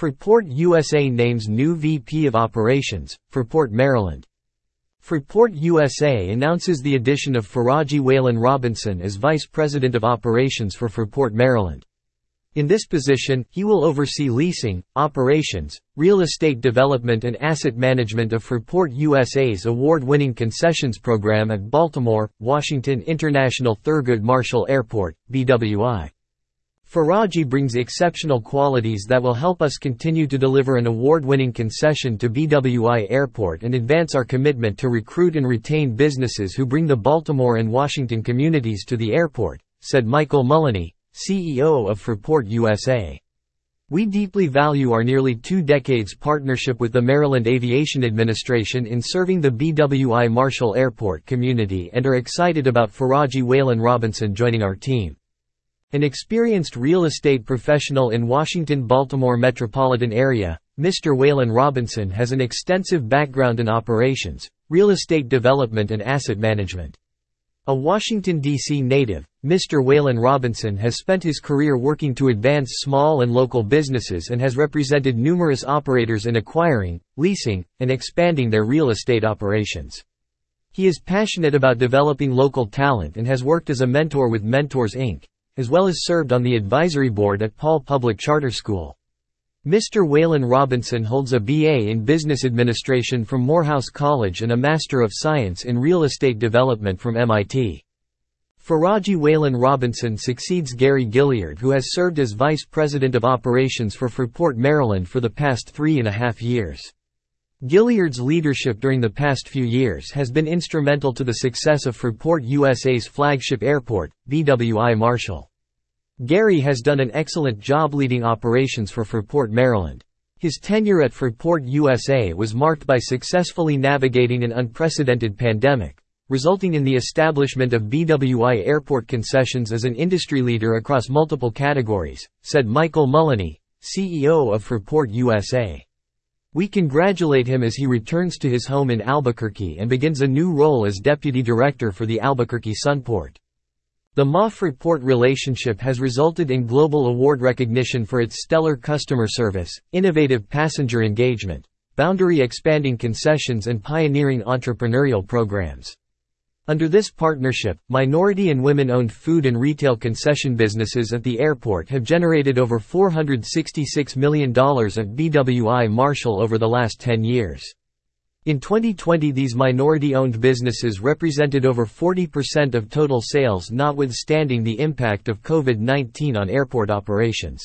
Fraport USA names new VP of Operations, Fraport Maryland. Fraport USA announces the addition of Faraji Whalen Robinson as Vice President of Operations for Fraport Maryland. In this position, he will oversee leasing, operations, real estate development and asset management of Fraport USA's award-winning concessions program at Baltimore, Washington International Thurgood Marshall Airport, BWI. Faraji brings exceptional qualities that will help us continue to deliver an award-winning concession to BWI Airport and advance our commitment to recruit and retain businesses who bring the Baltimore and Washington communities to the airport, said Michael Mullaney, CEO of Fraport USA. We deeply value our nearly two decades partnership with the Maryland Aviation Administration in serving the BWI Marshall Airport community and are excited about Faraji Whalen Robinson joining our team. An experienced real estate professional in Washington-Baltimore metropolitan area, Mr. Whalen Robinson has an extensive background in operations, real estate development and asset management. A Washington, D.C. native, Mr. Whalen Robinson has spent his career working to advance small and local businesses and has represented numerous operators in acquiring, leasing, and expanding their real estate operations. He is passionate about developing local talent and has worked as a mentor with Mentors Inc., as well as served on the advisory board at Paul Public Charter School. Mr. Whalen Robinson holds a BA in Business Administration from Morehouse College and a Master of Science in Real Estate Development from MIT. Faraji Whalen Robinson succeeds Gary Gilliard who has served as Vice President of Operations for Fraport Maryland for the past three and a half years. Gilliard's leadership during the past few years has been instrumental to the success of Fraport USA's flagship airport, BWI Marshall. Gary has done an excellent job leading operations for Fraport Maryland. His tenure at Fraport USA was marked by successfully navigating an unprecedented pandemic, resulting in the establishment of BWI Airport Concessions as an industry leader across multiple categories, said Michael Mullaney, CEO of Fraport USA. We congratulate him as he returns to his home in Albuquerque and begins a new role as Deputy Director for the Albuquerque Sunport. The MA Fraport relationship has resulted in global award recognition for its stellar customer service, innovative passenger engagement, boundary expanding concessions and pioneering entrepreneurial programs. Under this partnership, minority and women-owned food and retail concession businesses at the airport have generated over $466 million at BWI Marshall over the last 10 years. In 2020 these minority-owned businesses represented over 40% of total sales notwithstanding the impact of COVID-19 on airport operations.